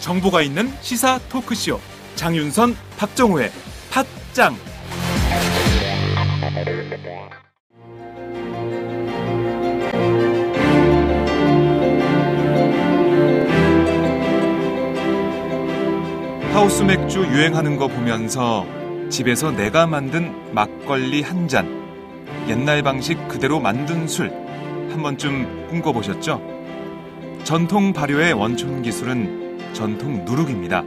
정보가 있는 시사 토크쇼. 장윤선 박정호의 팟짱 하우스 맥주 유행하는 거 보면서 집에서 내가 만든 막걸리 한 잔, 옛날 방식 그대로 만든 술 한 번쯤 꿈꿔보셨죠? 전통 발효의 원천 기술은 전통 누룩입니다.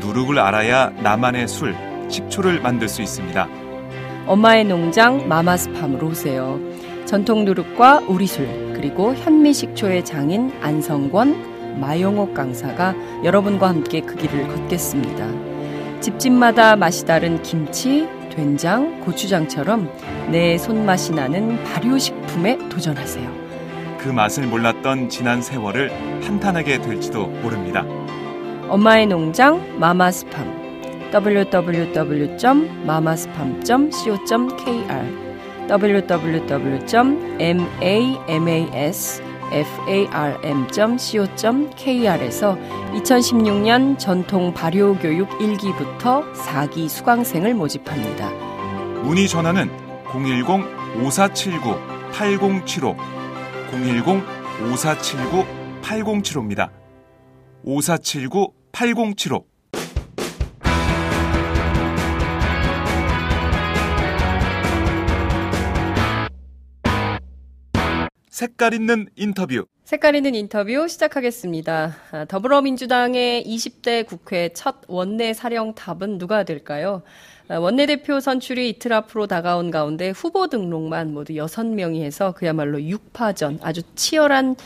누룩을 알아야 나만의 술, 식초를 만들 수 있습니다. 엄마의 농장 마마스팜으로 오세요. 전통 누룩과 우리 술 그리고 현미식초의 장인 안성권 마용옥 강사가 여러분과 함께 그 길을 걷겠습니다. 집집마다 맛이 다른 김치, 된장, 고추장처럼 내 손맛이 나는 발효식품에 도전하세요. 그 맛을 몰랐던 지난 세월을 한탄하게 될지도 모릅니다. 엄마의 농장 마마스팜 www.mamasfarm.co.kr www.mamasfarm.co.kr에서 2016년 전통 발효교육 1기부터 4기 수강생을 모집합니다. 문의 전화는 010-5479-8075 010-5479-8075입니다. 5479-8075 색깔 있는 인터뷰 색깔 있는 인터뷰 시작하겠습니다. 아, 더불어민주당의 20대 국회 첫 원내 사령탑은 누가 될까요? 아, 원내대표 선출이 이틀 앞으로 다가온 가운데 후보 등록만 모두 6명이 해서 그야말로 6파전 아주 치열한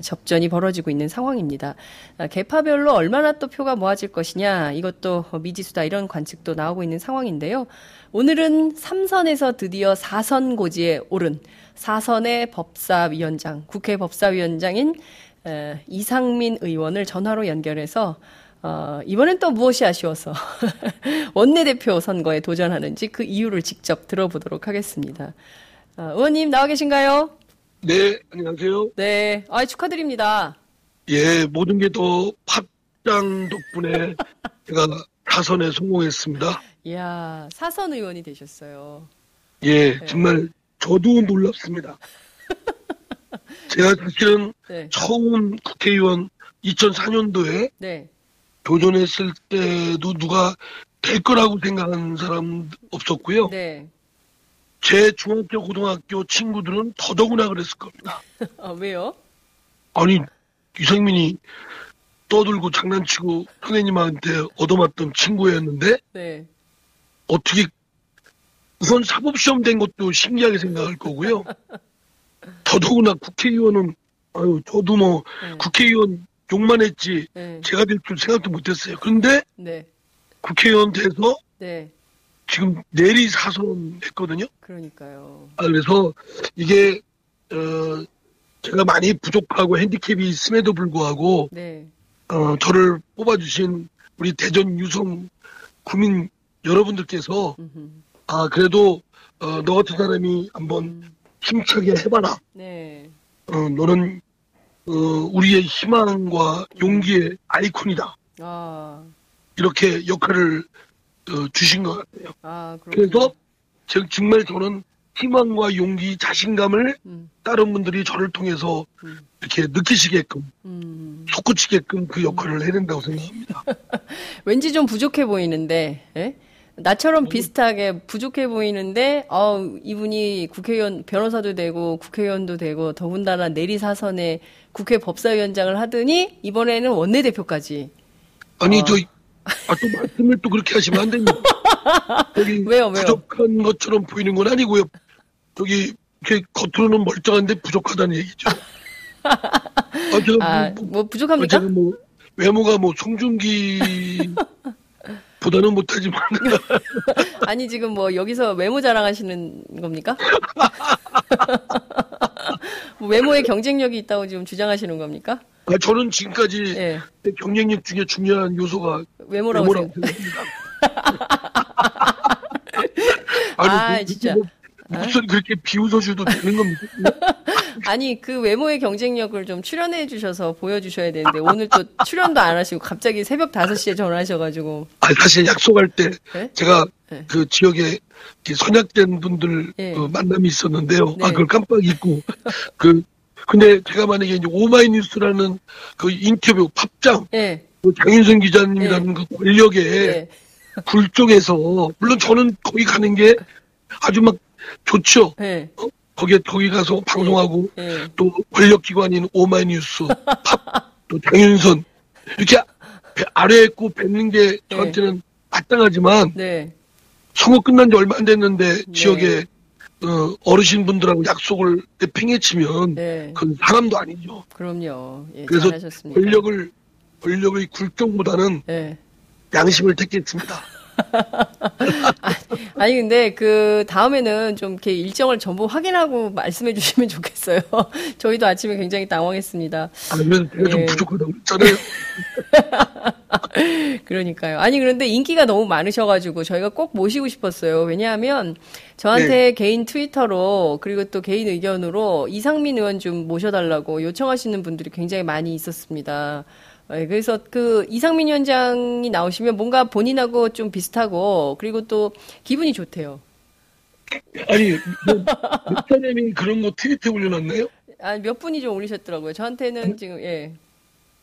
접전이 벌어지고 있는 상황입니다. 아, 개파별로 얼마나 또 표가 모아질 것이냐 이것도 미지수다 이런 관측도 나오고 있는 상황인데요. 오늘은 3선에서 드디어 4선 고지에 오른 4선의 법사위원장, 국회 법사위원장인 이상민 의원을 전화로 연결해서 어, 이번엔 또 무엇이 아쉬워서 원내대표 선거에 도전하는지 그 이유를 직접 들어보도록 하겠습니다. 어, 의원님 나와 계신가요? 네, 안녕하세요. 네, 아 축하드립니다. 예, 모든 게또 팟장 덕분에 제가 사선에 성공했습니다. 이야, 사선 의원이 되셨어요. 예, 네. 정말 저도 놀랍습니다. 제가 사실은 네. 처음 국회의원 2004년도에 네. 도전했을 때도 누가 될 거라고 생각하는 사람 없었고요. 네. 제 중학교, 고등학교 친구들은 더더구나 그랬을 겁니다. 아, 왜요? 아니, 유상민이 떠들고 장난치고 선생님한테 얻어맞던 친구였는데, 네. 어떻게, 우선 사법시험 된 것도 신기하게 생각할 거고요. 더더구나 국회의원은, 아유, 저도 뭐, 네. 국회의원 욕만 했지 네. 제가 될 줄 생각도 못했어요. 그런데 네. 국회의원 돼서 네. 지금 내리 사선 했거든요. 그러니까요. 아, 그래서 이게 어, 제가 많이 부족하고 핸디캡이 있음에도 불구하고 네. 어, 저를 뽑아주신 우리 대전 유성 국민 여러분들께서 음흠. 아 그래도 어, 너 같은 사람이 한번 음. 힘차게 해봐라. 네. 어, 너는 어, 우리의 희망과 용기의 아이콘이다. 아. 이렇게 역할을 어, 주신 것 같아요. 아, 그래서 정말 저는 희망과 용기, 자신감을 음. 다른 분들이 저를 통해서 음. 이렇게 느끼시게끔, 음. 솟구치게끔 그 역할을 해낸다고 생각합니다. 왠지 좀 부족해 보이는데, 예? 나처럼 비슷하게 부족해 보이는데, 어, 이분이 국회의원, 변호사도 되고, 국회의원도 되고, 더군다나 내리 사선에 국회 법사위원장을 하더니, 이번에는 원내대표까지. 아니, 어. 저, 아, 또 말씀을 또 그렇게 하시면 안 됩니다. 여기 왜요, 왜요? 부족한 것처럼 보이는 건 아니고요. 저기, 이렇게 겉으로는 멀쩡한데 부족하다는 얘기죠. 아, 제가 아, 뭐, 뭐, 부족합니까? 제가 뭐, 외모가 뭐, 송중기 보다는 못하지만. 아니, 지금 뭐 여기서 외모 자랑하시는 겁니까? 뭐 외모에 경쟁력이 있다고 지금 주장하시는 겁니까? 아, 저는 지금까지 네. 경쟁력 중에 중요한 요소가 외모라고 생각합니다. 아, 아, 진짜. 뭐, 뭐, 목소리 그렇게 비웃어줘도 되는 겁니까? 아니 그 외모의 경쟁력을 좀 출연해 주셔서 보여주셔야 되는데 오늘 또 출연도 안 하시고 갑자기 새벽 5시에 전화하셔가지고 아 사실 약속할 때 네? 제가 네. 그 지역에 선약된 분들 네. 그 만남이 있었는데요 아 네. 그걸 깜빡 잊고 그 근데 제가 만약에 이제 오마이뉴스라는 그 인터뷰 팝장 네. 그 장윤선 기자님이라는 네. 그 권력의 굴쪽에서 물론 저는 거기 가는 게 아주 막 좋죠. 네. 어? 거기에 거기 가서 방송하고 네. 또 권력기관인 오마이뉴스, 팝, 또 장윤선 이렇게 아래에 있고 뵙는 게 네. 저한테는 마땅하지만 네. 선거 끝난 지 얼마 안 됐는데 네. 지역에 어, 어르신 분들하고 약속을 팽개치면 네. 그건 사람도 아니죠. 그럼요. 예, 그래서 잘하셨습니다. 권력을 권력의 굴종보다는 네. 양심을 택했습니다. 아니 근데 그 다음에는 좀 이렇게 일정을 전부 확인하고 말씀해 주시면 좋겠어요. 저희도 아침에 굉장히 당황했습니다. 아니면 제가 예. 좀 부족하다고 그랬잖아요. 그러니까요. 아니 그런데 인기가 너무 많으셔가지고 저희가 꼭 모시고 싶었어요. 왜냐하면 저한테 네. 개인 트위터로 그리고 또 개인 의견으로 이상민 의원 좀 모셔달라고 요청하시는 분들이 굉장히 많이 있었습니다. 네, 그래서 그 이상민 위원장이 나오시면 뭔가 본인하고 좀 비슷하고 그리고 또 기분이 좋대요. 아니, 뭐, 몇 사람이 그런 거 트위터에 올려놨나요? 아, 몇 분이 좀 올리셨더라고요. 저한테는 네? 지금, 예.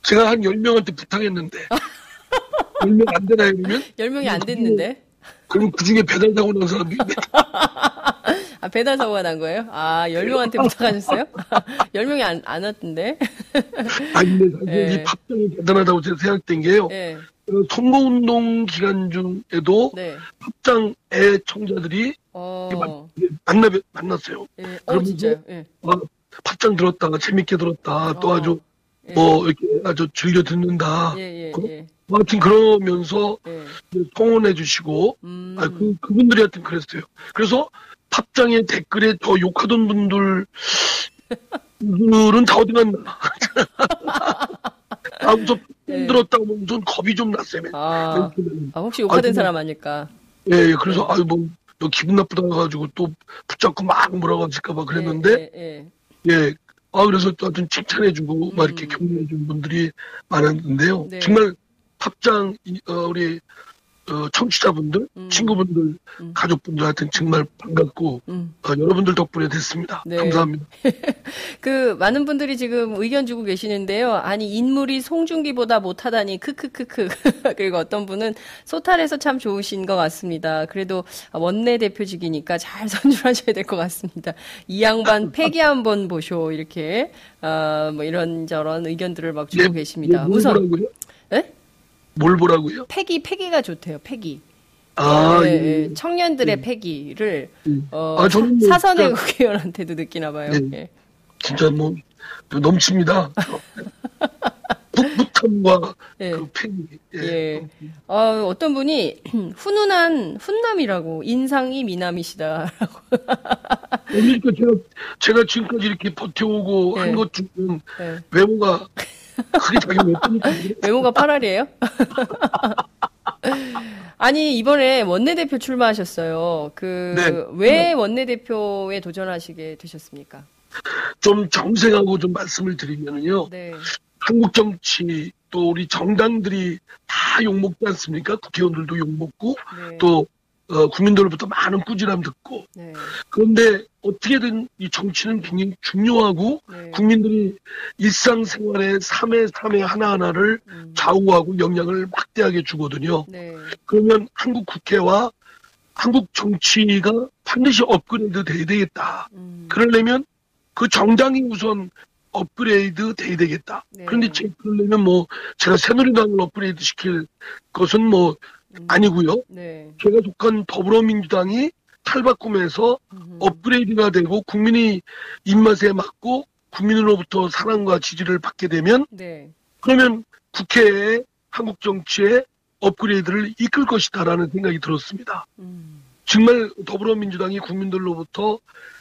제가 한 10명한테 부탁했는데. 10명 안 되나요, 그러면? 10명이 안 됐는데? 그럼 그 중에 배달 사고 난 사람이 아, 배달 사고가 난 거예요? 아, 10명한테 부탁하셨어요? 10명이 안, 안 왔던데? 아니, 근데 네. 이 팝장이 대단하다고 제가 생각된 게요. 네. 선거운동 기간 중에도 네. 팝장 애청자들이 어... 만나, 만났어요. 네. 어, 그러면서 네. 어, 팝장 들었다, 재밌게 들었다, 어... 또 아주 뭐 이렇게 아주 즐겨 듣는다. 예, 예, 예. 뭐 하여튼 그러면서 예. 성원해 주시고 음... 아, 그, 그분들이 하여튼 그랬어요. 그래서 팝장에 댓글에 더 욕하던 분들 들은 다 어디 갔나. 아, 저 네. 들었다고 하면 좀 겁이 좀 났어요. 아, 아 혹시 욕하던 아, 사람 아닐까? 예, 예 그래서 네. 아유 뭐, 너 기분 나쁘다 해가지고 또 붙잡고 막 뭐라고 하실까봐 그랬는데, 예, 예, 예. 예. 아 그래서 또 하여튼 칭찬해주고 음. 막 이렇게 음. 격려해준 분들이 많았는데요. 네. 정말 팝장 어, 우리 어, 청취자분들, 음. 친구분들, 음. 가족분들한테 정말 반갑고 음. 어, 여러분들 덕분에 됐습니다. 네. 감사합니다. 그 많은 분들이 지금 의견 주고 계시는데요. 아니 인물이 송중기보다 못하다니 크크크크 그리고 어떤 분은 소탈해서 참 좋으신 것 같습니다. 그래도 원내 대표직이니까 잘 선출하셔야 될 것 같습니다. 이 양반 폐기 한번 보쇼 이렇게 어, 뭐 이런 저런 의견들을 막 주고 네, 계십니다. 네, 우선 네? 뭘 보라고요? 패기, 패기가 좋대요, 패기. 아, 네, 예. 청년들의 예. 패기를, 예. 어, 아, 저는 뭐, 사선의 진짜, 국회의원한테도 느끼나 봐요. 예. 예. 진짜 뭐, 넘칩니다. 풋풋함과 예. 그 패기. 예. 예. 어, 어떤 분이, 훈훈한 훈남이라고, 인상이 미남이시다라고. 그러니까 제가, 제가 지금까지 이렇게 버텨오고 한 것 중은 외모가 외모가 8알이에요? 아니 이번에 원내대표 출마하셨어요. 그왜 네. 원내대표에 도전하시게 되셨습니까? 좀 정색하고 좀 말씀을 드리면요. 네. 한국 정치 또 우리 정당들이 다 욕먹지 않습니까? 국회의원들도 욕먹고 네. 또 어, 국민들로부터 많은 꾸지람 듣고 네. 그런데 어떻게든 이 정치는 굉장히 중요하고 네. 국민들이 일상생활의 3회 3회 하나하나를 음. 좌우하고 영향을 막대하게 주거든요. 네. 그러면 한국 국회와 한국 정치가 반드시 업그레이드 돼야 되겠다. 음. 그러려면 그 정당이 우선 업그레이드 돼야 되겠다. 네. 그런데 제, 그러려면 뭐 제가 새누리당을 업그레이드 시킬 것은 뭐 음. 아니고요. 네. 제가 속한 더불어민주당이 탈바꿈해서 음. 업그레이드가 되고 국민의 입맛에 맞고 국민으로부터 사랑과 지지를 받게 되면 네. 그러면 국회에 한국 정치의 업그레이드를 이끌 것이다라는 생각이 들었습니다. 음. 정말 더불어민주당이 국민들로부터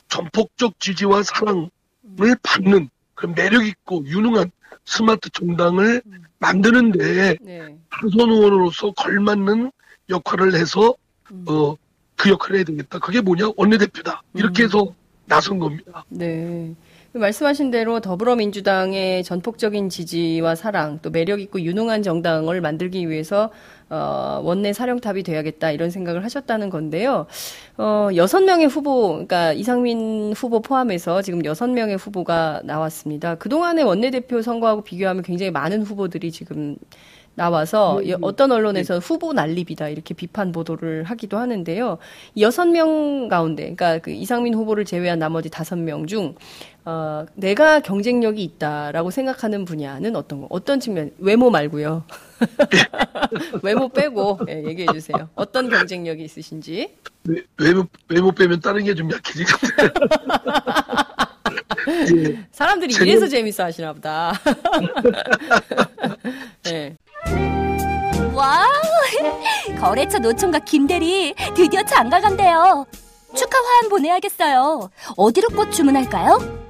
전폭적 지지와 사랑을 음. 받는 그런 매력 있고 유능한 스마트 정당을 음. 만드는데 네. 당선 의원으로서 걸맞는 역할을 해서 음. 어 그 역할을 해야 되겠다. 그게 뭐냐? 원내대표다. 이렇게 음. 해서 나선 겁니다. 네. 말씀하신 대로 더불어민주당의 전폭적인 지지와 사랑, 또 매력 있고 유능한 정당을 만들기 위해서 어, 원내 사령탑이 돼야겠다 이런 생각을 하셨다는 건데요. 어, 여섯 명의 후보, 그러니까 이상민 후보 포함해서 지금 여섯 명의 후보가 나왔습니다. 그동안의 원내대표 선거하고 비교하면 굉장히 많은 후보들이 지금 나와서 네, 네. 어떤 언론에서 네. 후보 난립이다 이렇게 비판 보도를 하기도 하는데요. 여섯 명 가운데, 그러니까 그 이상민 후보를 제외한 나머지 다섯 명 중, 어, 내가 경쟁력이 있다라고 생각하는 분야는 어떤 거, 어떤 측면, 외모 말고요. 외모 빼고 네, 얘기해 주세요. 어떤 경쟁력이 있으신지. 네, 외모, 외모 빼면 다른 게 좀 약해지거든요. 예. 사람들이 제가... 이래서 재밌어 하시나 보다. 네. 와우! 거래처 노총각 김대리 드디어 장가 간대요. 축하 화환 보내야겠어요. 어디로 꽃 주문할까요?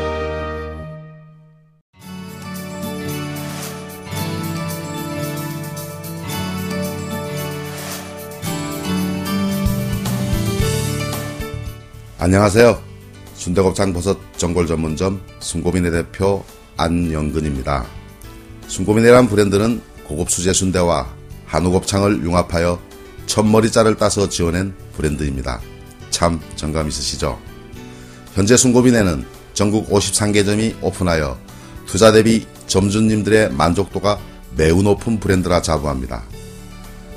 안녕하세요. 순대곱창 버섯 전골 전문점 순고민의 대표 안영근입니다. 순고민이란 브랜드는 고급 수제 순대와 한우 곱창을 융합하여 첫머리자를 따서 지어낸 브랜드입니다. 참 정감 있으시죠? 현재 순고민에는 전국 53개점이 오픈하여 투자 대비 점주님들의 만족도가 매우 높은 브랜드라 자부합니다.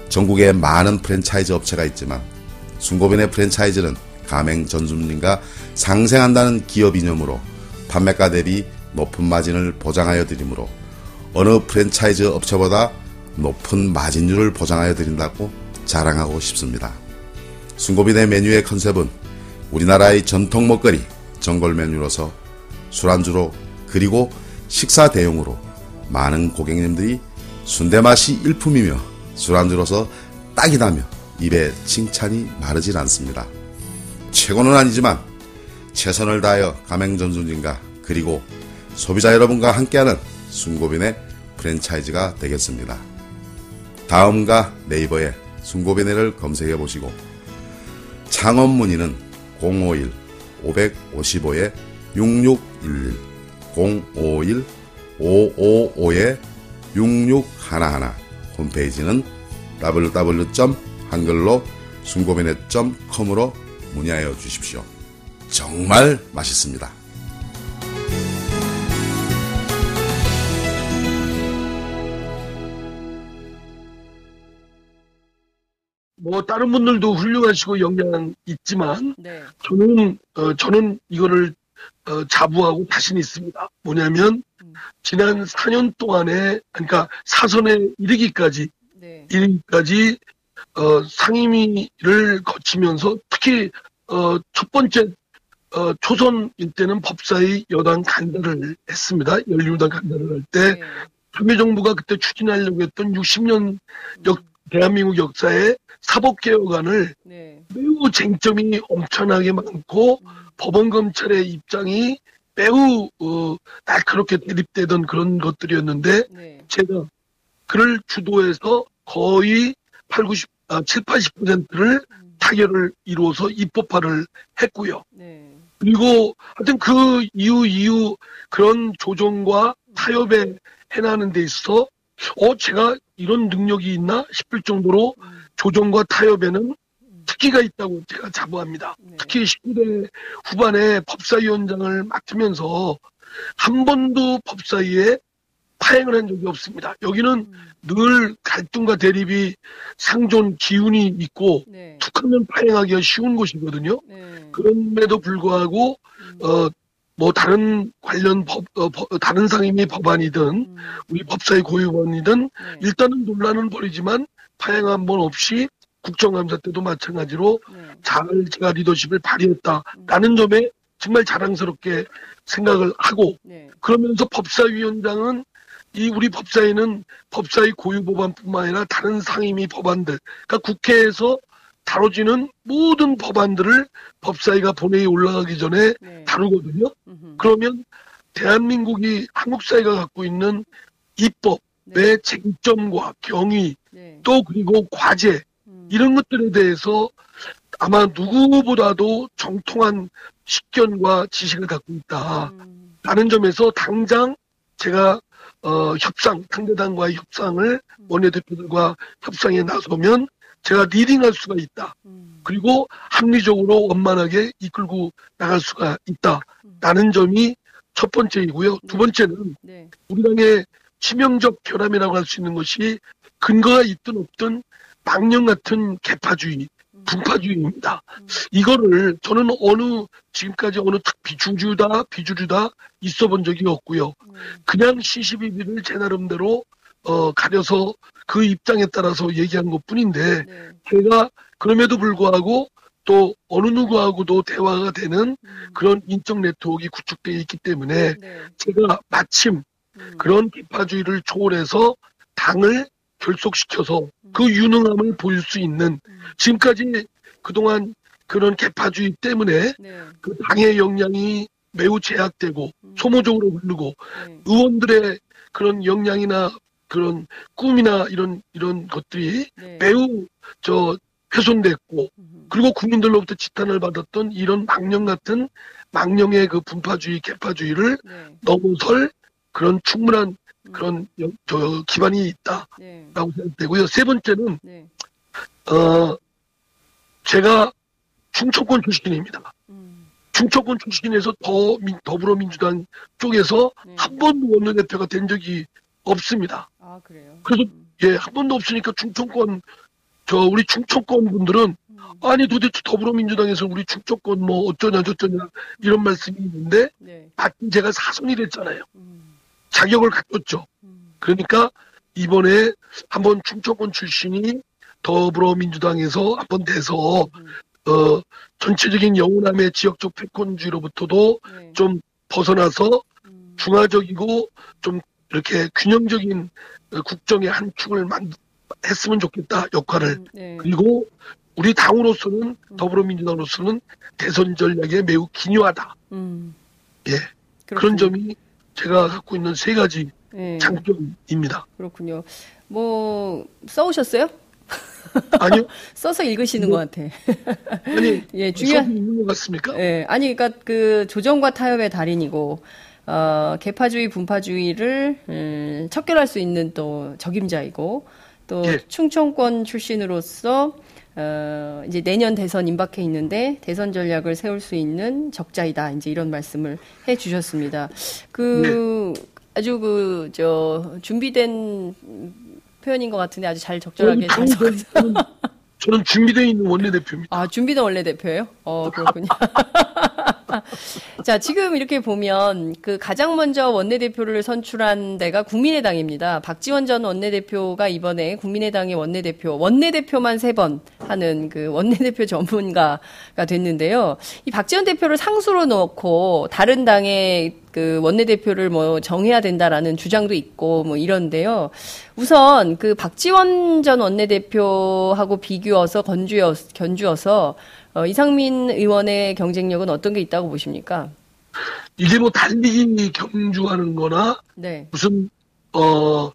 전국에 많은 프랜차이즈 업체가 있지만 순고빈의 프랜차이즈는 가맹 전주님과 상생한다는 기업 이념으로 판매가 대비 높은 마진을 보장하여 드리므로 어느 프랜차이즈 업체보다 높은 마진율을 보장하여 드린다고 자랑하고 싶습니다. 순고빈의 메뉴의 컨셉은 우리나라의 전통 먹거리 전골 메뉴로서 술안주로 그리고 식사 대용으로 많은 고객님들이 순대 맛이 일품이며 술안주로서 딱이다며 입에 칭찬이 마르질 않습니다. 최고는 아니지만 최선을 다하여 가맹전순진과 그리고 소비자 여러분과 함께하는 순고빈의 프랜차이즈가 되겠습니다. 다음과 네이버에 순고베네를 검색해 보시고 창업 문의는 051 555에 6611 051 555에 6611 홈페이지는 www. 순고베네.com으로 문의하여 주십시오. 정말 맛있습니다. 뭐 다른 분들도 훌륭하시고 역량 있지만 네. 저는 어, 저는 이거를 어, 자부하고 자신 있습니다. 뭐냐면 음. 지난 4년 동안에 그러니까 사선에 이르기까지 네. 이르기까지 어, 상임위를 거치면서 특히 어, 첫 번째 어, 초선일 때는 법사위 여당 간다를 했습니다. 열린우당 간다를 할 때 네. 참여정부가 그때 추진하려고 했던 60년 역 음. 대한민국 역사에 사법개혁안을 네. 매우 쟁점이 엄청나게 많고 음. 법원 검찰의 입장이 매우 어, 날그렇게 대립되던 그런 것들이었는데 네. 제가 그를 주도해서 거의 8, 90, 아, 7, 80%를 음. 타결을 이루어서 입법화를 했고요. 네. 그리고 하여튼 그 이후 이후 그런 조정과 타협에 해나는 데 있어서 어 제가 이런 능력이 있나 싶을 정도로 음. 조정과 타협에는 특기가 있다고 제가 자부합니다. 네. 특히 19대 후반에 법사위원장을 맡으면서 한 번도 법사위에 파행을 한 적이 없습니다. 여기는 음. 늘 갈등과 대립이 상존 기운이 있고 네. 툭하면 파행하기가 쉬운 곳이거든요. 네. 그럼에도 불구하고 음. 어, 뭐 다른 관련 법, 어, 법 다른 상임위 법안이든 음. 우리 법사위 고유원이든 네. 일단은 논란은 벌이지만 파행 한 번 없이 국정감사 때도 마찬가지로 네. 잘 제가 리더십을 발휘했다라는 음. 점에 정말 자랑스럽게 생각을 하고 네. 그러면서 법사위원장은 이 우리 법사위는 법사위 고유 법안뿐만 아니라 다른 상임위 법안들 그러니까 국회에서 다뤄지는 모든 법안들을 법사위가 본회의 올라가기 전에 네. 다루거든요. 음흠. 그러면 대한민국이 한국 사회가 갖고 있는 입법의 네. 쟁점과 경위 네. 또 그리고 과제 음. 이런 것들에 대해서 아마 누구보다도 정통한 식견과 지식을 갖고 있다. 음. 라는 점에서 당장 제가 어, 협상, 상대당과의 협상을 음. 원내대표들과 협상에 나서면 제가 리딩할 수가 있다. 음. 그리고 합리적으로 원만하게 이끌고 나갈 수가 있다 라는 음. 점이 첫 번째이고요. 두 네. 번째는 네. 우리 당의 치명적 결함이라고 할 수 있는 것이 근거가 있든 없든 망령 같은 개파주의, 음. 분파주의입니다. 이거를 저는 어느 지금까지 어느 특 비주주다 비주류다 있어 본 적이 없고요. 그냥 시시비비를 제 나름대로 어, 가려서 그 입장에 따라서 얘기한 것 뿐인데, 네. 제가 그럼에도 불구하고 또 어느 누구하고도 대화가 되는 음. 그런 인적 네트워크가 구축되어 있기 때문에 네. 제가 마침 음. 그런 개파주의를 초월해서 당을 결속시켜서 음. 그 유능함을 보일 수 있는 음. 지금까지 그동안 그런 개파주의 때문에 네. 그 당의 역량이 매우 제약되고 음. 소모적으로 흐르고 네. 의원들의 그런 역량이나 그런 꿈이나 이런 이런 것들이 네. 매우 저 훼손됐고 그리고 국민들로부터 지탄을 받았던 이런 망령 같은 망령의 그 분파주의, 개파주의를 네. 넘어설 그런 충분한 음. 그런 저 기반이 있다라고 네. 생각되고요. 세 번째는 네. 어 제가 충청권 출신입니다. 음. 충청권 출신에서 더 더불어민주당 쪽에서 네. 한 번도 원내대표가 된 적이 없습니다. 아, 그래요? 그래서, 음. 예, 한 번도 없으니까 충청권, 저, 우리 충청권 분들은, 음. 아니, 도대체 더불어민주당에서 우리 충청권 뭐 어쩌냐, 저쩌냐, 이런 말씀이 있는데, 네. 마침 제가 사선이 됐잖아요. 음. 자격을 갖췄죠. 음. 그러니까, 이번에 한번 충청권 출신이 더불어민주당에서 한번 돼서, 음. 어, 전체적인 영호남의 지역적 패권주의로부터도 네. 좀 벗어나서 음. 중화적이고 좀 이렇게 균형적인 국정의 한 축을 만, 했으면 좋겠다 역할을 음, 네. 그리고 우리 당으로서는 음. 더불어민주당으로서는 대선 전략에 매우 기묘하다. 음. 예 그렇군요. 그런 점이 제가 갖고 있는 세 가지 네. 장점입니다. 그렇군요. 뭐 써오셨어요? 아니요. 써서 읽으시는 뭐, 것 같아. 아니, 예, 중요한 있는 것 같습니까? 예, 아니, 그러니까 그 조정과 타협의 달인이고 어, 개파주의, 분파주의를 음, 척결할 수 있는 또 적임자이고 또 예. 충청권 출신으로서 어, 이제 내년 대선 임박해 있는데 대선 전략을 세울 수 있는 적자이다. 이제 이런 말씀을 해 주셨습니다. 그 네. 아주 그 저 준비된 표현인 것 같은데 아주 잘 적절하게 잘 저는, 저는 준비되어 있는 원내대표입니다. 아 준비된 원내대표예요? 어 그렇군요. 자, 지금 이렇게 보면 그 가장 먼저 원내대표를 선출한 데가 국민의당입니다. 박지원 전 원내대표가 이번에 국민의당의 원내대표, 원내대표만 세 번 하는 그 원내대표 전문가가 됐는데요. 이 박지원 대표를 상수로 놓고 다른 당의 그 원내대표를 뭐 정해야 된다라는 주장도 있고 뭐 이런데요. 우선 그 박지원 전 원내대표하고 비교해서 건주어, 견주어서 어, 이상민 의원의 경쟁력은 어떤 게 있다고 보십니까? 이게 뭐 달리기 경주하는 거나 네. 무슨 어,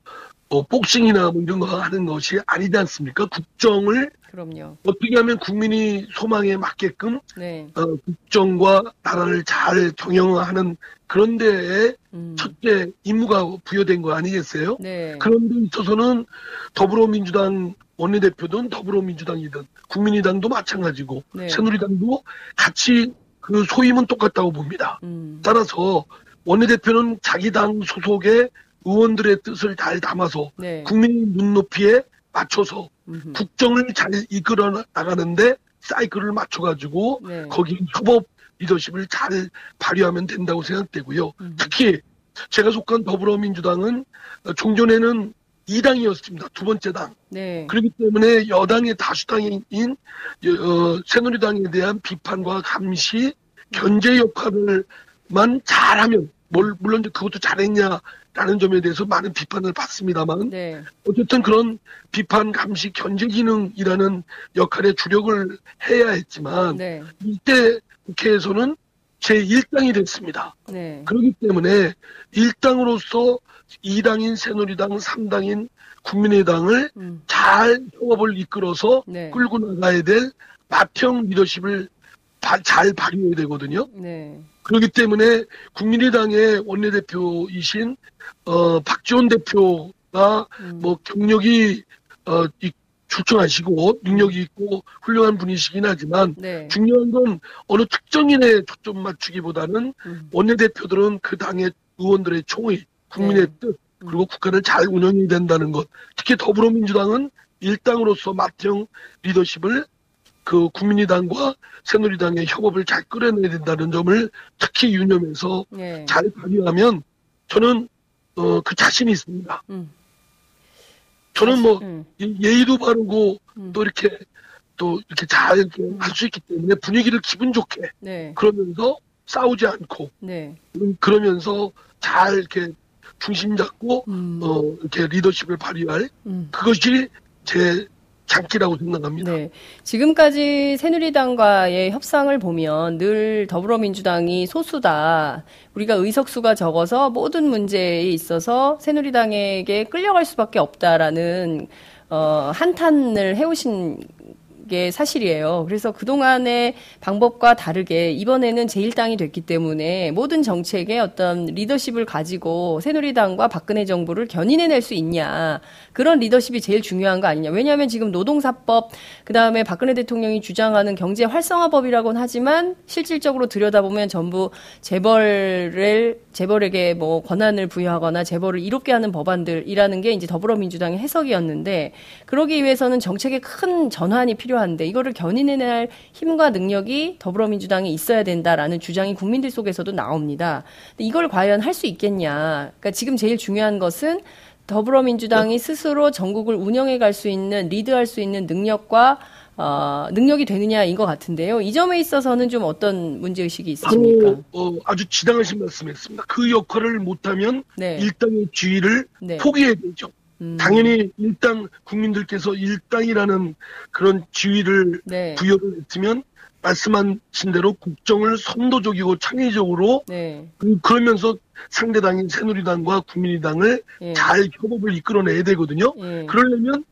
뭐 복싱이나 뭐 이런 거 하는 것이 아니지 않습니까? 국정을 그럼요. 어떻게 하면 국민이 소망에 맞게끔 네. 어, 국정과 나라를 잘 경영하는 그런 데에 음. 첫째 임무가 부여된 거 아니겠어요? 네. 그런 데 있어서는 더불어민주당 원내대표든 더불어민주당이든 국민의당도 마찬가지고 네. 새누리당도 같이 그 소임은 똑같다고 봅니다. 음. 따라서 원내대표는 자기 당 소속의 의원들의 뜻을 잘 담아서 네. 국민 눈높이에 맞춰서 음흠. 국정을 잘 이끌어 나가는데 사이클을 맞춰가지고 네. 거기 협업 리더십을 잘 발휘하면 된다고 생각되고요. 음. 특히 제가 속한 더불어민주당은 종전에는 2당이었습니다. 두 번째 당. 네. 그렇기 때문에 여당의 다수당인 어, 새누리당에 대한 비판과 감시, 견제 역할을만 잘하면 뭘, 물론 그것도 잘했냐 라는 점에 대해서 많은 비판을 받습니다만 네. 어쨌든 그런 비판, 감시, 견제 기능이라는 역할에 주력을 해야 했지만 네. 이때 국회에서는 제1당이 됐습니다. 네. 그렇기 때문에 1당으로서 2당인 새누리당, 3당인 국민의당을 음. 잘 협업을 이끌어서 네. 끌고 나가야 될 맏형 리더십을 바, 잘 발휘해야 되거든요. 네. 그렇기 때문에 국민의당의 원내대표이신 어, 박지원 대표가 음. 뭐 경력이 어, 출중하시고 능력이 있고 훌륭한 분이시긴 하지만 네. 중요한 건 어느 특정인에 초점 맞추기보다는 음. 원내대표들은 그 당의 의원들의 총의 국민의 네. 뜻 그리고 음. 국가를 잘 운영해야 된다는 것 특히 더불어민주당은 일당으로서 맏형 리더십을 그 국민의당과 새누리당의 협업을 잘 끌어내야 된다는 점을 특히 유념해서 네. 잘 발휘하면 저는 어, 그 자신이 있습니다. 음. 저는 뭐 음. 예의도 바르고 음. 또 이렇게 또 이렇게 잘 이렇게 음. 할수 있기 때문에 분위기를 기분 좋게 네. 그러면서 싸우지 않고 네. 그러면서 잘 이렇게 중심 잡고 음. 어 이렇게 리더십을 발휘할 음. 그것이 제 장기라고 생각합니다. 네. 지금까지 새누리당과의 협상을 보면 늘 더불어민주당이 소수다. 우리가 의석수가 적어서 모든 문제에 있어서 새누리당에게 끌려갈 수밖에 없다라는 어, 한탄을 해오신 게 사실이에요. 그래서 그동안의 방법과 다르게 이번에는 제1당이 됐기 때문에 모든 정책에 어떤 리더십을 가지고 새누리당과 박근혜 정부를 견인해낼 수 있냐. 그런 리더십이 제일 중요한 거 아니냐. 왜냐하면 지금 노동사법, 그 다음에 박근혜 대통령이 주장하는 경제 활성화법이라고는 하지만 실질적으로 들여다보면 전부 재벌을, 재벌에게 뭐 권한을 부여하거나 재벌을 이롭게 하는 법안들이라는 게 이제 더불어민주당의 해석이었는데 그러기 위해서는 정책에 큰 전환이 필요합니다. 필요한데 이거를 견인해낼 힘과 능력이 더불어민주당에 있어야 된다라는 주장이 국민들 속에서도 나옵니다. 근데 이걸 과연 할 수 있겠냐? 그러니까 지금 제일 중요한 것은 더불어민주당이 스스로 전국을 운영해 갈 수 있는 리드할 수 있는 능력과 어, 능력이 되느냐인 것 같은데요. 이 점에 있어서는 좀 어떤 문제 의식이 있으십니까? 바로, 어, 아주 지당하신 말씀했습니다. 그 역할을 못하면 네. 일당의 지위를 네. 포기해야 되죠. 음. 당연히 일당 국민들께서 일당이라는 그런 지위를 네. 부여를 했으면 말씀하신 대로 국정을 선도적이고 창의적으로 네. 그, 그러면서 상대당인 새누리당과 국민의당을 네. 잘 협업을 이끌어내야 되거든요. 네. 그러려면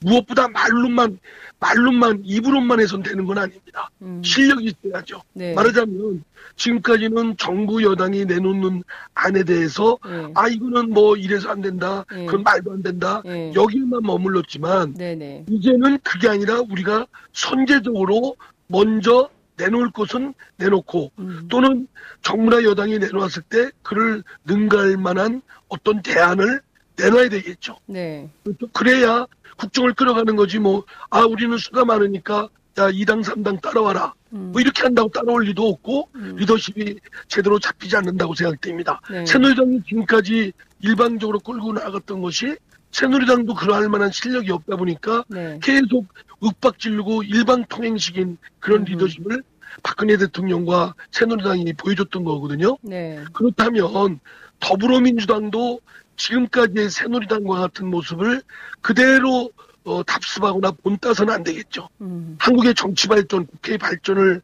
무엇보다 말로만 말로만 입으로만 해선 되는 건 아닙니다. 음. 실력이 있어야죠. 네. 말하자면 지금까지는 정부 여당이 내놓는 안에 대해서 네. 아 이거는 뭐 이래서 안 된다. 네. 그건 말도 안 된다. 네. 여기만 머물렀지만 네, 네. 이제는 그게 아니라 우리가 선제적으로 먼저 내놓을 것은 내놓고 음. 또는 정부나 여당이 내놓았을 때 그를 능가할 만한 어떤 대안을 내놔야 되겠죠. 네. 그래야 국정을 끌어가는 거지 뭐 아 우리는 수가 많으니까 야 2당 3당 따라와라 음. 뭐 이렇게 한다고 따라올 리도 없고 음. 리더십이 제대로 잡히지 않는다고 생각됩니다. 네. 새누리당이 지금까지 일방적으로 끌고 나갔던 것이 새누리당도 그러할 만한 실력이 없다 보니까 네. 계속 윽박질르고 일방통행식인 그런 음. 리더십을 박근혜 대통령과 새누리당이 보여줬던 거거든요. 네. 그렇다면 더불어민주당도 지금까지의 새누리당과 같은 모습을 그대로 어, 답습하거나 본따서는 안 되겠죠. 음. 한국의 정치 발전, 국회 발전을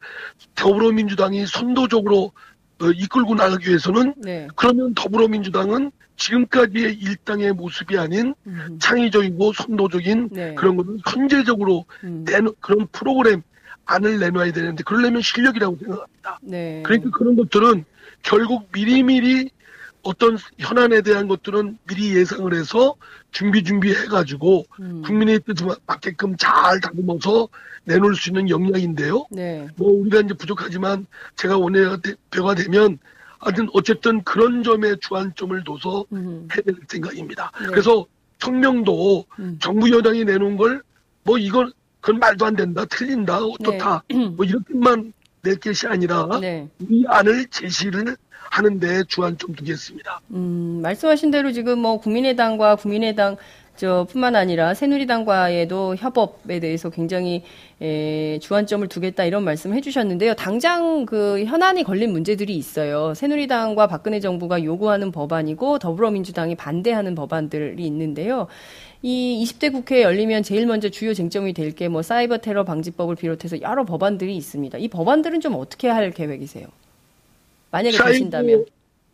더불어민주당이 선도적으로 어, 이끌고 나가기 위해서는 네. 그러면 더불어민주당은 지금까지의 일당의 모습이 아닌 음. 창의적이고 선도적인 네. 그런 것을 현재적으로 음. 내놓, 그런 프로그램 안을 내놔야 되는데 그러려면 실력이라고 생각합니다. 네. 그러니까 그런 것들은 결국 미리미리 어떤 현안에 대한 것들은 미리 예상을 해서 준비 준비해가지고 음. 국민의 뜻에 맞게끔 잘 다듬어서 내놓을 수 있는 역량인데요. 네. 뭐 우리가 이제 부족하지만 제가 원내대표가 되면 하여튼 어쨌든 그런 점에 주안점을 둬서 음. 해야 될 생각입니다. 네. 그래서 성명도 음. 정부 여당이 내놓은 걸 뭐 이건 그건 말도 안 된다, 틀린다, 어떻다 네. 뭐 이렇게만 낼 것이 아니라 네. 이 안을 제시를 하는데 주안점 두겠습니다. 음, 말씀하신 대로 지금 뭐 국민의당과 국민의당 저 뿐만 아니라 새누리당과의도 협업에 대해서 굉장히 에, 주안점을 두겠다 이런 말씀을 해주셨는데요. 당장 그 현안이 걸린 문제들이 있어요. 새누리당과 박근혜 정부가 요구하는 법안이고 더불어민주당이 반대하는 법안들이 있는데요. 이 20대 국회에 열리면 제일 먼저 주요 쟁점이 될 게 뭐 사이버 테러 방지법을 비롯해서 여러 법안들이 있습니다. 이 법안들은 좀 어떻게 할 계획이세요? 만약에 되신다면.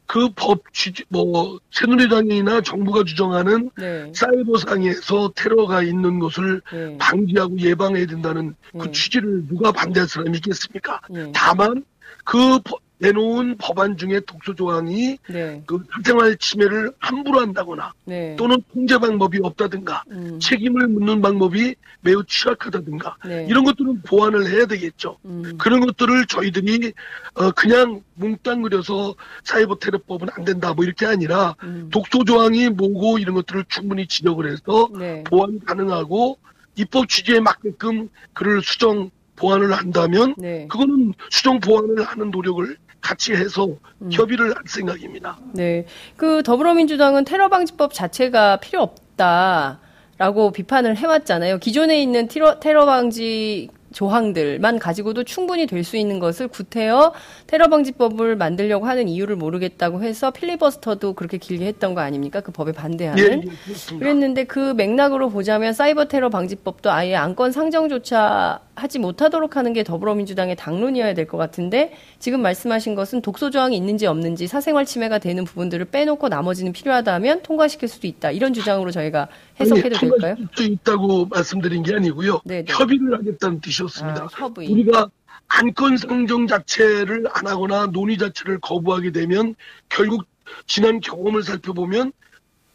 그 법 뭐 새누리당이나 정부가 주장하는 네. 사이버상에서 테러가 있는 것을 네. 방지하고 예방해야 된다는 그 네. 그 취지를 누가 반대할 사람이 있겠습니까? 네. 다만 그 내놓은 법안 중에 독소 조항이 네. 그 사생활 침해를 함부로 한다거나 네. 또는 통제 방법이 없다든가 음. 책임을 묻는 방법이 매우 취약하다든가 네. 이런 것들은 보완을 해야 되겠죠. 음. 그런 것들을 저희들이 어 그냥 뭉땅그려서 사이버 테러법은 안 된다 뭐 이렇게 아니라 음. 독소 조항이 뭐고 이런 것들을 충분히 지적을 해서 네. 보완 가능하고 입법 취지에 맞게끔 그를 수정 보완을 한다면 네. 그거는 수정 보완을 하는 노력을 같이 해서 음. 협의를 할 생각입니다. 네. 그 더불어민주당은 테러 방지법 자체가 필요 없다라고 비판을 해왔잖아요. 기존에 있는 테러, 테러 방지 조항들만 가지고도 충분히 될 수 있는 것을 구태여 테러 방지법을 만들려고 하는 이유를 모르겠다고 해서 필리버스터도 그렇게 길게 했던 거 아닙니까? 그 법에 반대하는. 예, 예, 그랬는데 그 맥락으로 보자면 사이버 테러 방지법도 아예 안건 상정조차 하지 못하도록 하는 게 더불어민주당의 당론이어야 될 것 같은데 지금 말씀하신 것은 독소 조항이 있는지 없는지 사생활 침해가 되는 부분들을 빼놓고 나머지는 필요하다면 통과시킬 수도 있다. 이런 주장으로 저희가 해석해도 아니, 될까요? 수 있다고 말씀드린 게 아니고요. 네네. 네. 협의를 하겠다는 뜻이었습니다. 아, 우리가 안건 상정 자체를 안 하거나 논의 자체를 거부하게 되면 결국 지난 경험을 살펴보면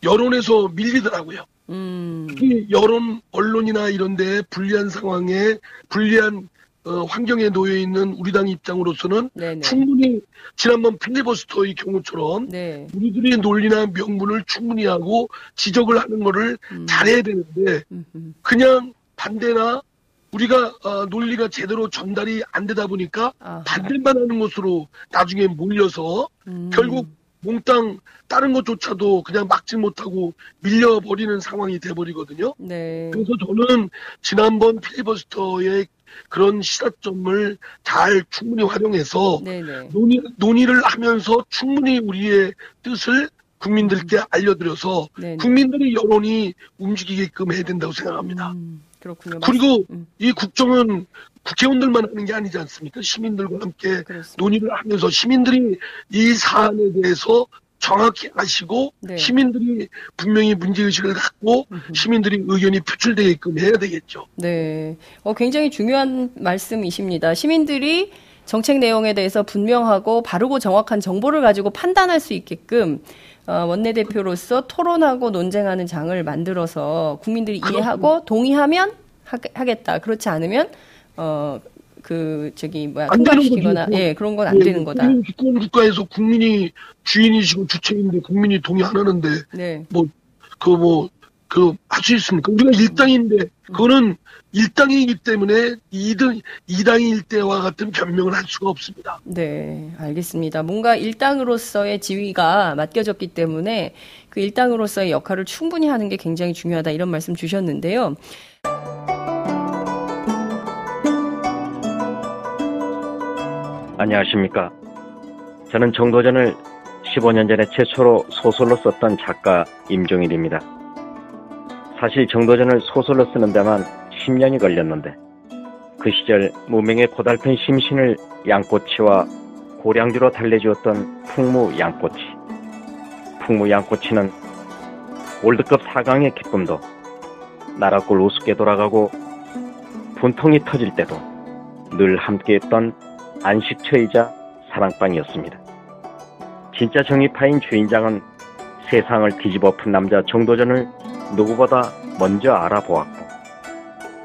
여론에서 밀리더라고요. 음. 특히 여론 언론이나 이런데 불리한 상황에 불리한 어, 환경에 놓여 있는 우리 당 입장으로서는 네네. 충분히 지난번 필리버스터의 경우처럼 네. 우리들의 논리나 명분을 충분히 하고 지적을 하는 거를 음. 잘해야 되는데 음흠. 그냥 반대나 우리가 어, 논리가 제대로 전달이 안 되다 보니까 아하. 반대만 하는 것으로 나중에 몰려서 음. 결국 몽땅 다른 것조차도 그냥 막지 못하고 밀려버리는 상황이 돼버리거든요. 네. 그래서 저는 지난번 필리버스터의 그런 시사점을 잘 충분히 활용해서 네네. 논의, 논의를 하면서 충분히 우리의 뜻을 국민들께 알려드려서 네네. 국민들의 여론이 움직이게끔 해야 된다고 생각합니다. 음, 그렇군요. 그리고 음. 이 국정은 국회의원들만 하는 게 아니지 않습니까? 시민들과 함께 그렇습니다. 논의를 하면서 시민들이 이 사안에 대해서 정확히 아시고 네. 시민들이 분명히 문제의식을 갖고 시민들이 의견이 표출되게끔 해야 되겠죠. 네. 어, 굉장히 중요한 말씀이십니다. 시민들이 정책 내용에 대해서 분명하고 바르고 정확한 정보를 가지고 판단할 수 있게끔 어, 원내대표로서 토론하고 논쟁하는 장을 만들어서 국민들이 이해하고 동의하면 하 겠다. 그렇지 않으면 어, 그 저기 뭐야 통과시키거나 예 그런 건안 예, 되는 거다. 국가에서 국민이 주인이시고 주체인데 국민이 동의 안 하는데 네. 뭐그 뭐 그 할 수 있습니까? 우리가 일당인데 그거는 일당이기 때문에 이등 이당일 때와 같은 변명을 할 수가 없습니다. 네, 알겠습니다. 뭔가 일당으로서의 지위가 맡겨졌기 때문에 그 일당으로서의 역할을 충분히 하는 게 굉장히 중요하다 이런 말씀 주셨는데요. 안녕하십니까. 저는 정도전을 15년 전에 최초로 소설로 썼던 작가 임종일입니다. 사실 정도전을 소설로 쓰는 데만 10년이 걸렸는데 그 시절 무명의 고달픈 심신을 양꼬치와 고량주로 달래주었던 풍무 양꼬치. 풍무 양꼬치는 월드컵 4강의 기쁨도 나라골 우습게 돌아가고 분통이 터질 때도 늘 함께했던 안식처이자 사랑방이었습니다. 진짜 정의파인 주인장은 세상을 뒤집어 푼 남자 정도전을 누구보다 먼저 알아보았고,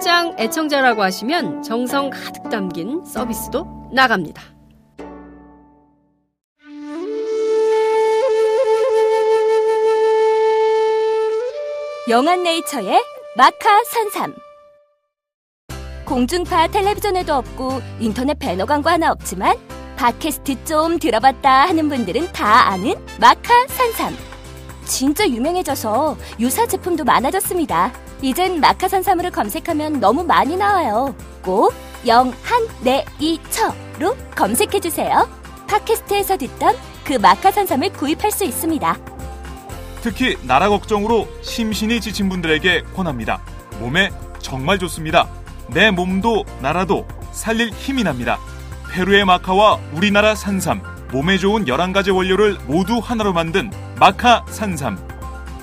팟짱 애청자라고 하시면 정성 가득 담긴 서비스도 나갑니다. 영한네이처의 마카 산삼. 공중파 텔레비전에도 없고 인터넷 배너 광고 하나 없지만 팟캐스트 좀 들어봤다 하는 분들은 다 아는 마카 산삼. 진짜 유명해져서 유사 제품도 많아졌습니다 이젠 마카 산삼으로 검색하면 너무 많이 나와요 꼭 영한네이처로 검색해주세요 팟캐스트에서 듣던 그 마카 산삼을 구입할 수 있습니다 특히 나라 걱정으로 심신이 지친 분들에게 권합니다. 몸에 정말 좋습니다. 내 몸도 나라도 살릴 힘이 납니다. 페루의 마카와 우리나라 산삼, 몸에 좋은 11가지 원료를 모두 하나로 만든 마카 산삼.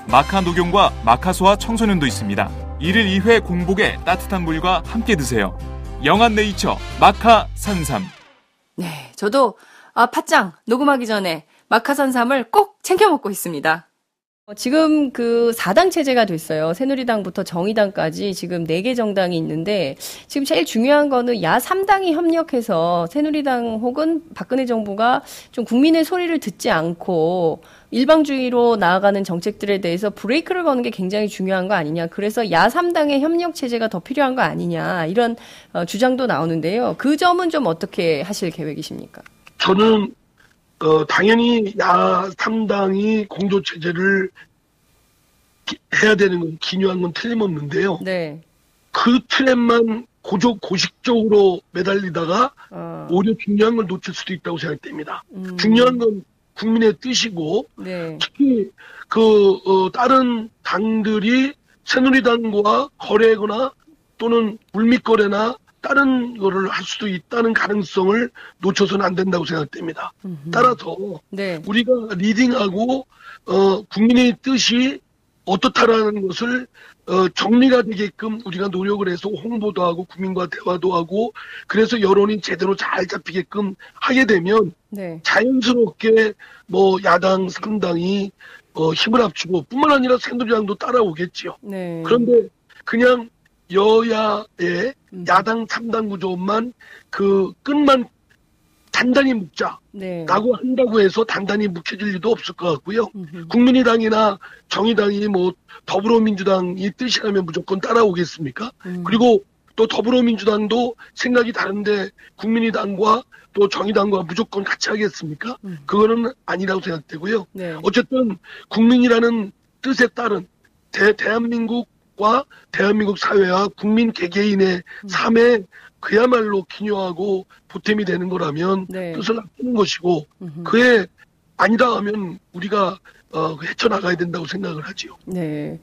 마카 녹용과 마카소와 청소년도 있습니다. 1일 2회 공복에 따뜻한 물과 함께 드세요. 영한 네이처 마카 산삼. 네, 저도 아 팥짱 녹음하기 전에 마카 산삼을 꼭 챙겨 먹고 있습니다. 어, 지금 그 4당 체제가 됐어요. 새누리당부터 정의당까지 지금 4개 정당이 있는데 지금 제일 중요한 거는 야 3당이 협력해서 새누리당 혹은 박근혜 정부가 좀 국민의 소리를 듣지 않고 일방주의로 나아가는 정책들에 대해서 브레이크를 거는 게 굉장히 중요한 거 아니냐. 그래서 야 3당의 협력 체제가 더 필요한 거 아니냐. 이런 어, 주장도 나오는데요. 그 점은 좀 어떻게 하실 계획이십니까? 저는 어, 당연히 야 3당이 공조 체제를 해야 되는 건 기묘한 건 틀림없는데요. 네. 그 트랩만 고조 고식적으로 매달리다가 어. 오히려 중요한 걸 놓칠 수도 있다고 생각됩니다. 음. 중요한 건 국민의 뜻이고 네. 특히 그 어, 다른 당들이 새누리당과 거래거나 또는 물밑거래나 다른 거를 할 수도 있다는 가능성을 놓쳐서는 안 된다고 생각됩니다. 음흠. 따라서 네. 우리가 리딩하고 어, 국민의 뜻이 어떻다라는 것을 어, 정리가 되게끔 우리가 노력을 해서 홍보도 하고 국민과 대화도 하고 그래서 여론이 제대로 잘 잡히게끔 하게 되면 네. 자연스럽게 뭐 야당 3당이 어, 힘을 합치고 뿐만 아니라 새누리당도 따라오겠지요. 네. 그런데 그냥 여야의 음. 야당 3당 구조만 그 끝만 단단히 묵자라고 네. 한다고 해서 단단히 묵혀질 리도 없을 것 같고요. 음흠. 국민의당이나 정의당이 뭐 더불어민주당이 뜻이라면 무조건 따라오겠습니까? 음. 그리고 또 더불어민주당도 생각이 다른데 국민의당과 또 정의당과 무조건 같이 하겠습니까? 음. 그거는 아니라고 생각되고요. 네. 어쨌든 국민이라는 뜻에 따른 대, 대한민국 과 대한민국 사회와 국민 개개인의 음. 삶에 그야말로 기묘하고 보탬이 되는 거라면 네. 뜻을 나누는 것이고 음흠. 그에 아니다 하면 우리가 어, 헤쳐나가야 된다고 생각을 하지요. 네.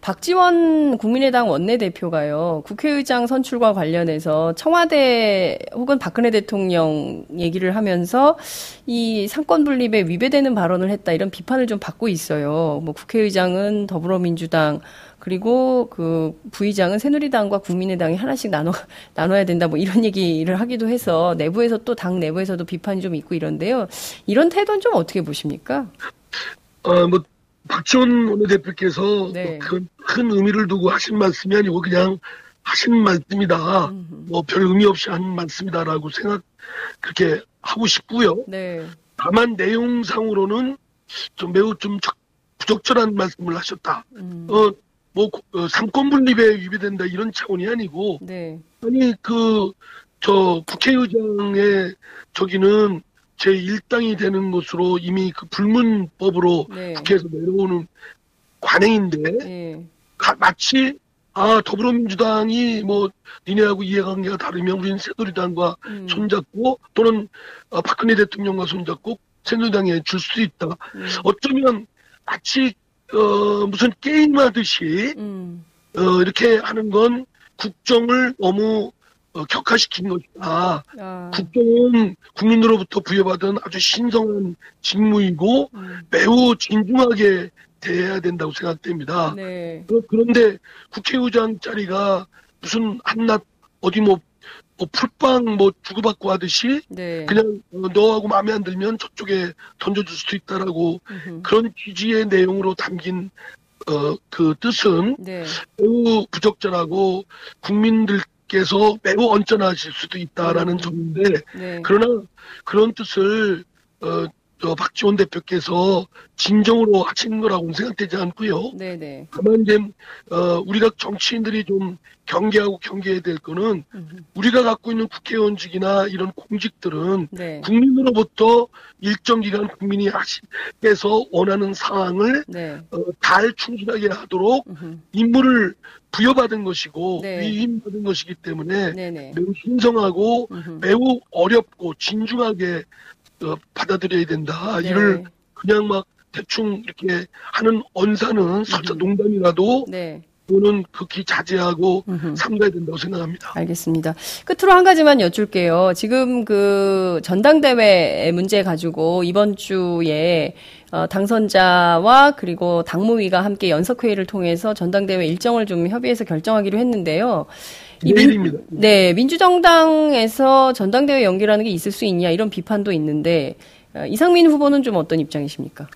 박지원 국민의당 원내대표가요, 국회의장 선출과 관련해서 청와대 혹은 박근혜 대통령 얘기를 하면서 이 상권 분립에 위배되는 발언을 했다 이런 비판을 좀 받고 있어요. 뭐 국회의장은 더불어민주당, 그리고 그 부의장은 새누리당과 국민의당이 하나씩 나눠 나눠야 된다 뭐 이런 얘기를 하기도 해서 내부에서 또 당 내부에서도 비판이 좀 있고 이런데요. 이런 태도는 좀 어떻게 보십니까? 어뭐 박지원 원내대표께서 네. 큰, 큰 의미를 두고 하신 말씀이 아니고 그냥 하신 말씀이다. 뭐 별 의미 없이 한 말씀이다라고 생각 그렇게 하고 싶고요. 네. 다만 내용상으로는 좀 매우 좀 부적절한 말씀을 하셨다. 음. 어, 뭐 어, 삼권 분립에 위배된다 이런 차원이 아니고 네. 아니 그 저 국회의장의 저기는 제 1당이 되는 것으로 이미 그 불문법으로 네. 국회에서 내려오는 관행인데 네. 가, 마치 아 더불어민주당이 뭐 니네하고 이해관계가 다르면 우리는 새누리당과 음. 손잡고 또는 어, 박근혜 대통령과 손잡고 새누리당에 줄 수도 있다. 음. 어쩌면 마치 어, 무슨 게임하듯이, 음. 어, 이렇게 하는 건 국정을 너무, 어, 격화시킨 것이다. 아. 국정은 국민으로부터 부여받은 아주 신성한 직무이고 음. 매우 진중하게 대해야 된다고 생각됩니다. 네. 그런데 국회의장 자리가 무슨 한낱 어디 뭐, 뭐 풀빵 뭐 주고받고 하듯이 네. 그냥 너하고 마음에 안 들면 저쪽에 던져줄 수도 있다라고 으흠. 그런 취지의 내용으로 담긴 어, 그 뜻은 네. 매우 부적절하고 국민들 께서 매우 언짢아질 수도 있다라는 음. 점인데 네. 그러나 그런 뜻을 어, 저 박지원 대표께서 진정으로 하시는 거라고는 생각되지 않고요. 네네. 네. 다만 이제 어, 우리가 정치인들이 좀 경계하고 경계해야 될 거는 음흠. 우리가 갖고 있는 국회의원직이나 이런 공직들은 네. 국민으로부터 일정 기간 국민이 하시께서 원하는 사항을 네. 어, 잘 충실하게 하도록 음흠. 임무를 부여받은 것이고 네. 위임받은 것이기 때문에 네네. 매우 신성하고 음흠. 매우 어렵고 진중하게 어, 받아들여야 된다. 네. 이를 그냥 막 대충 이렇게 하는 언사는 설사 농담이라도 네. 또는 극히 자제하고 음흠. 삼가야 된다고 생각합니다. 알겠습니다. 끝으로 한 가지만 여쭐게요. 지금 그 전당대회 문제 가지고 이번 주에 어, 당선자와 그리고 당무위가 함께 연석회의를 통해서 전당대회 일정을 좀 협의해서 결정하기로 했는데요. 내일입니다. 민, 네, 민주정당에서 전당대회 연기라는 게 있을 수 있냐 이런 비판도 있는데 어, 이상민 후보는 좀 어떤 입장이십니까?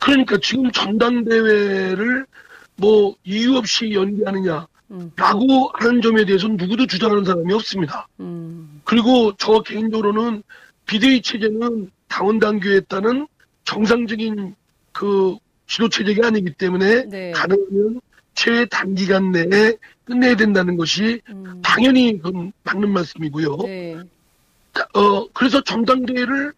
그러니까 지금 전당대회를 뭐 이유 없이 연기하느냐 음. 라고 하는 점에 대해서는 누구도 주장하는 사람이 없습니다. 음. 그리고 저 개인적으로는 비대위 체제는 당원 당규에 따른 정상적인 그 지도 체제가 아니기 때문에 네. 가능하면 최단기간 내에 끝내야 된다는 것이 음. 당연히 그건 맞는 말씀이고요. 네. 어, 그래서 전당대회를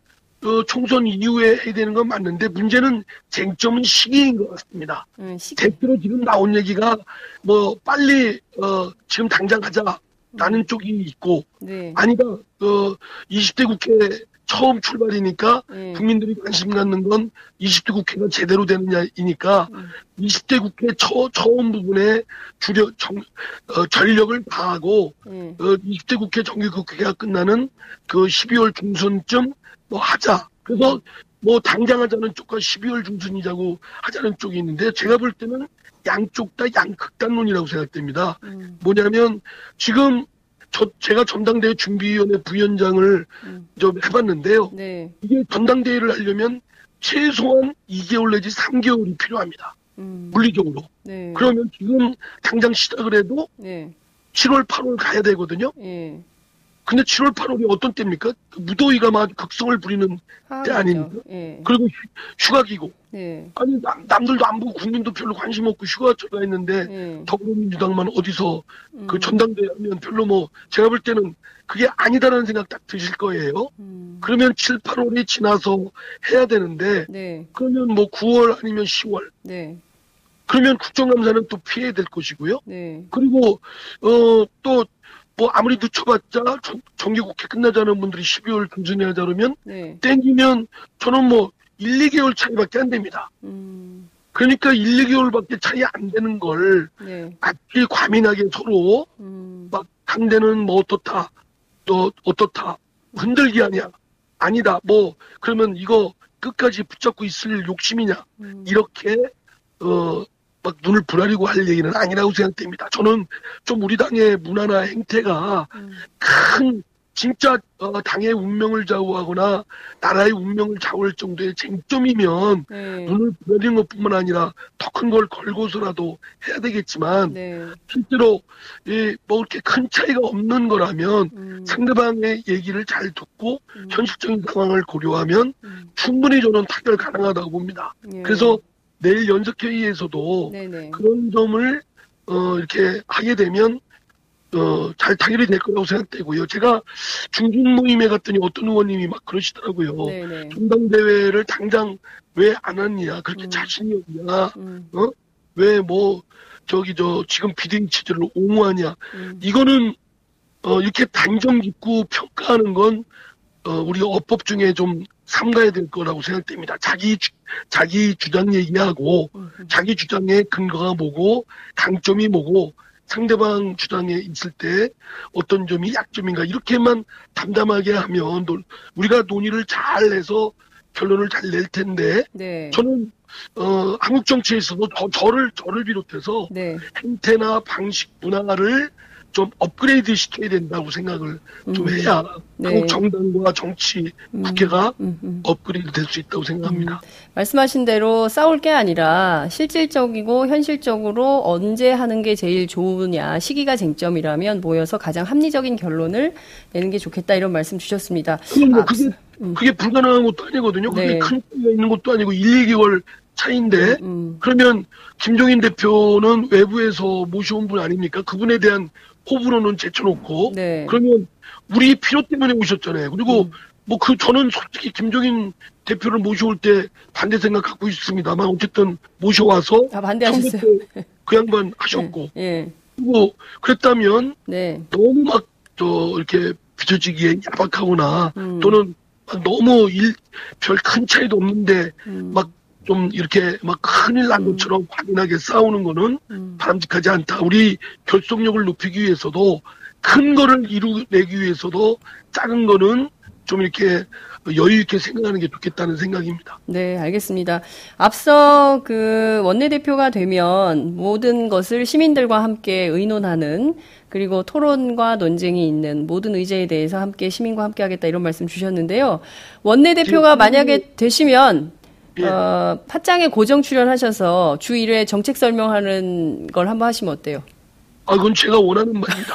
어, 총선 이후에 해야 되는 건 맞는데 문제는 쟁점은 시기인 것 같습니다. 음, 시기. 대표로 지금 나온 얘기가 뭐 빨리 어, 지금 당장 하자라는 음. 쪽이 있고 네. 아니다 어, 20대 국회 처음 출발이니까 네. 국민들이 관심 갖는 건 20대 국회가 제대로 되느냐이니까 음. 20대 국회 처, 처음 부분에 주력 정, 어, 전력을 다하고 음. 어, 20대 국회 정기 국회가 끝나는 그 12월 중순쯤 뭐 하자. 그래서 뭐 당장 하자는 쪽과 12월 중순이자고 하자는 쪽이 있는데 제가 볼 때는 양쪽 다 양극단론이라고 생각됩니다. 음. 뭐냐면 지금 저 제가 전당대회 준비위원회 부위원장을 음. 좀 해봤는데요. 네. 이게 전당대회를 하려면 최소한 2개월 내지 3개월이 필요합니다. 음. 물리적으로. 네. 그러면 지금 당장 시작을 해도 네. 7월, 8월 가야 되거든요. 네. 근데 7월, 8월이 어떤 때입니까? 그 무더위가 막 극성을 부리는 아, 때 아닙니까? 예. 그리고 휴, 가기고. 예. 아니 남, 남들도 안 보고 국민도 별로 관심 없고 휴가 들어가 있는데 예. 더불어민주당만 어디서 그 음. 그 전당대회 하면 별로 뭐 제가 볼 때는 그게 아니다라는 생각 딱 드실 거예요. 음. 그러면 7, 8월이 지나서 해야 되는데 네. 그러면 뭐 9월 아니면 10월. 네. 그러면 국정감사는 또 피해야 될 것이고요. 네. 그리고 어또 뭐 아무리 늦춰봤자 정기국회 끝나자는 분들이 12월 중순에 하자 그러면 네. 땡기면 저는 뭐 1, 2개월 차이밖에 안 됩니다. 음. 그러니까 1, 2개월밖에 차이 안 되는 걸 네. 아주 과민하게 서로 음. 막 당대는 뭐 어떻다 또 어떻다 흔들기 아니야 아니다 뭐 그러면 이거 끝까지 붙잡고 있을 욕심이냐 음. 이렇게 어 막 눈을 부라리고 할 얘기는 아니라고 생각됩니다. 저는 좀 우리 당의 문화나 행태가 음. 큰 진짜 어, 당의 운명을 좌우하거나 나라의 운명을 좌우할 정도의 쟁점이면 네. 눈을 부라리는 것뿐만 아니라 더 큰 걸 걸고서라도 해야 되겠지만 네. 실제로 예, 뭐 이렇게 큰 차이가 없는 거라면 음. 상대방의 얘기를 잘 듣고 음. 현실적인 상황을 고려하면 음. 충분히 저는 타결 가능하다고 봅니다. 네. 그래서 내일 연석회의에서도 네네. 그런 점을 어, 이렇게 하게 되면 어, 잘 타결이 될 거라고 생각되고요. 제가 중진 모임에 갔더니 어떤 의원님이 막 그러시더라고요. 네네. 전당대회를 당장 왜 안 하느냐, 그렇게 음. 자신이 없냐, 음. 어? 왜 뭐, 저기, 저, 지금 비대위 체제를 옹호하냐. 음. 이거는, 어, 이렇게 단정 짓고 평가하는 건, 어, 우리 어법 중에 좀 삼가야 될 거라고 생각됩니다. 자기 주, 자기 주장 얘기하고 자기 주장의 근거가 뭐고 강점이 뭐고 상대방 주당에 있을 때 어떤 점이 약점인가 이렇게만 담담하게 하면 우리가 논의를 잘 해서 결론을 잘 낼 텐데 네. 저는 어, 한국 정치에서도 저, 저를 저를 비롯해서 네. 행태나 방식 문화를 좀 업그레이드 시켜야 된다고 생각을 음. 좀 해야 네. 한국 정당과 정치 음. 국회가 음. 음. 업그레이드 될 수 있다고 생각합니다. 음. 말씀하신 대로 싸울 게 아니라 실질적이고 현실적으로 언제 하는 게 제일 좋으냐 시기가 쟁점이라면 모여서 가장 합리적인 결론을 내는 게 좋겠다 이런 말씀 주셨습니다. 아, 그게 음. 그게 불가능한 것도 아니거든요. 그게 네. 큰 차이가 있는 것도 아니고 1, 2개월 차인데 그러면 김종인 대표는 외부에서 모셔온 분 아닙니까? 그분에 대한 호불호는 제쳐놓고 네. 그러면 우리 필요 때문에 오셨잖아요. 그리고 음. 뭐그 저는 솔직히 김종인 대표를 모셔올 때 반대 생각 갖고 있습니다만 어쨌든 모셔와서 아, 반대하셨어요. 그 양반 하셨고 네. 네. 그리고 그랬다면 네. 너무 막 저 이렇게 비춰지기에 야박하거나 음. 또는 너무 일 별 큰 차이도 없는데 음. 막 좀 이렇게 막 큰일 난 음. 것처럼 확인하게 싸우는 거는 음. 바람직하지 않다. 우리 결속력을 높이기 위해서도 큰 거를 이루내기 위해서도 작은 거는 좀 이렇게 여유 있게 생각하는 게 좋겠다는 생각입니다. 네, 알겠습니다. 앞서 그 원내대표가 되면 모든 것을 시민들과 함께 의논하는 그리고 토론과 논쟁이 있는 모든 의제에 대해서 함께 시민과 함께 하겠다 이런 말씀 주셨는데요. 원내대표가 만약에 되시면 예. 어, 팟짱에 고정 출연하셔서 주 1회 정책 설명하는 걸 한번 하시면 어때요? 아, 그건 제가 원하는 바입니다.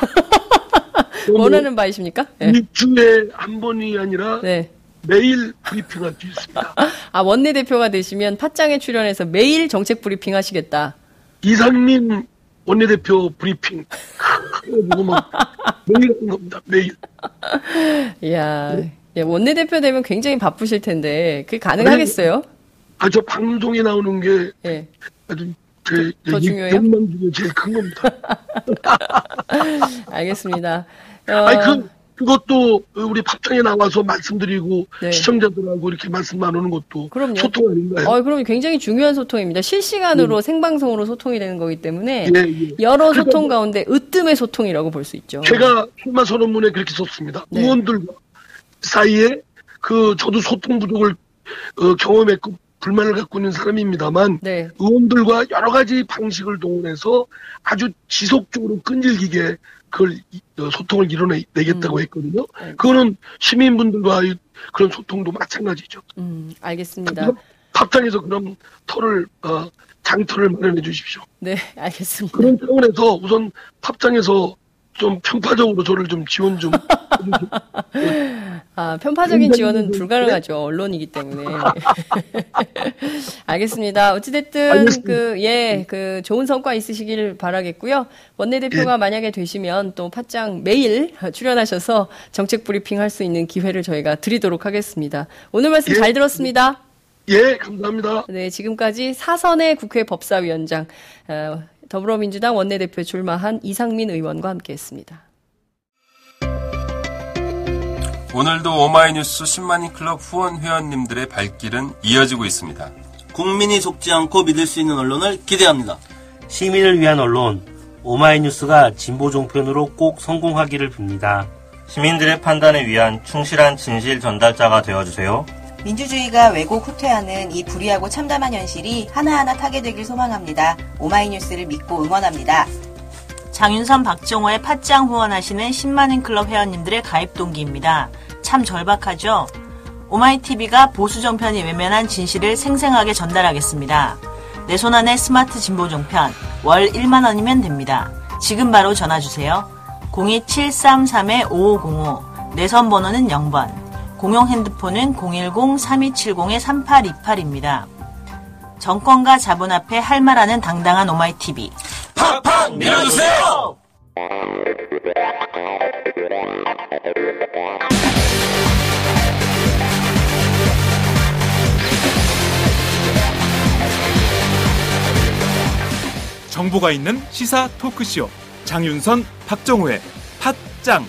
원하는 바이십니까? 네. 일주일에 한 번이 아니라 네. 매일 브리핑할 수 있습니다. 아, 원내대표가 되시면 팟짱에 출연해서 매일 정책 브리핑 하시겠다. 이상민 원내대표 브리핑. 매일 하는 겁니다. 매일. 이야. 네. 예, 원내대표 되면 굉장히 바쁘실 텐데, 그게 가능하겠어요? 네. 아, 저 방송에 나오는 게 네. 아주 제, 중요해요? 욕망 중에 제일 큰 겁니다. 알겠습니다. 어... 아니, 그, 그것도 우리 팝창에 나와서 말씀드리고 네. 시청자들하고 이렇게 말씀 나누는 것도 그럼요. 소통 아닌가요? 어, 그럼 굉장히 중요한 소통입니다. 실시간으로 네. 생방송으로 소통이 되는 거기 때문에 네, 예. 여러 소통 가운데 으뜸의 소통이라고 볼 수 있죠. 제가 출마 선언문에 그렇게 썼습니다. 네. 의원들과 사이에 그 저도 소통 부족을 어, 경험했고 불만을 갖고 있는 사람입니다만 네. 의원들과 여러 가지 방식을 동원해서 아주 지속적으로 끈질기게 그걸 어, 소통을 이뤄내겠다고 음. 했거든요. 네. 그거는 시민분들과 그런 소통도 마찬가지죠. 음, 알겠습니다. 밥상에서 그럼 털을 어, 장터를 마련해 주십시오. 네, 알겠습니다. 그런 차원에서 우선 팝장에서 좀 편파적으로 저를 좀 지원 좀. 아, 편파적인 지원은 불가능하죠. 언론이기 때문에. 알겠습니다. 어찌됐든, 알겠습니다. 그, 예, 그, 좋은 성과 있으시길 바라겠고요. 원내대표가 예. 만약에 되시면 또 팟짱 매일 출연하셔서 정책 브리핑 할 수 있는 기회를 저희가 드리도록 하겠습니다. 오늘 말씀 예. 잘 들었습니다. 예, 감사합니다. 네, 지금까지 사선의 국회 법사위원장, 어, 더불어민주당 원내대표 출마한 이상민 의원과 함께했습니다. 오늘도 오마이뉴스 10만인 클럽 후원 회원님들의 발길은 이어지고 있습니다. 국민이 속지 않고 믿을 수 있는 언론을 기대합니다. 시민을 위한 언론 오마이뉴스가 진보 종편으로 꼭 성공하기를 빕니다. 시민들의 판단에 위한 충실한 진실 전달자가 되어주세요. 민주주의가 왜곡 후퇴하는 이 불의하고 참담한 현실이 하나하나 타개되길 소망합니다. 오마이뉴스를 믿고 응원합니다. 장윤선, 박정호의 팟짱 후원하시는 10만인 클럽 회원님들의 가입 동기입니다. 참 절박하죠? 오마이TV가 보수 정편이 외면한 진실을 생생하게 전달하겠습니다. 내 손 안에 스마트 진보 종편 월 1만 원이면 됩니다. 지금 바로 전화 주세요. 02733-5505 내선 번호는 0번 공용 핸드폰은 010-3270-3828입니다. 정권과 자본 앞에 할 말하는 당당한 오마이TV. 팍팍 밀어주세요! 정보가 있는 시사 토크쇼 장윤선, 박정호의 팟짱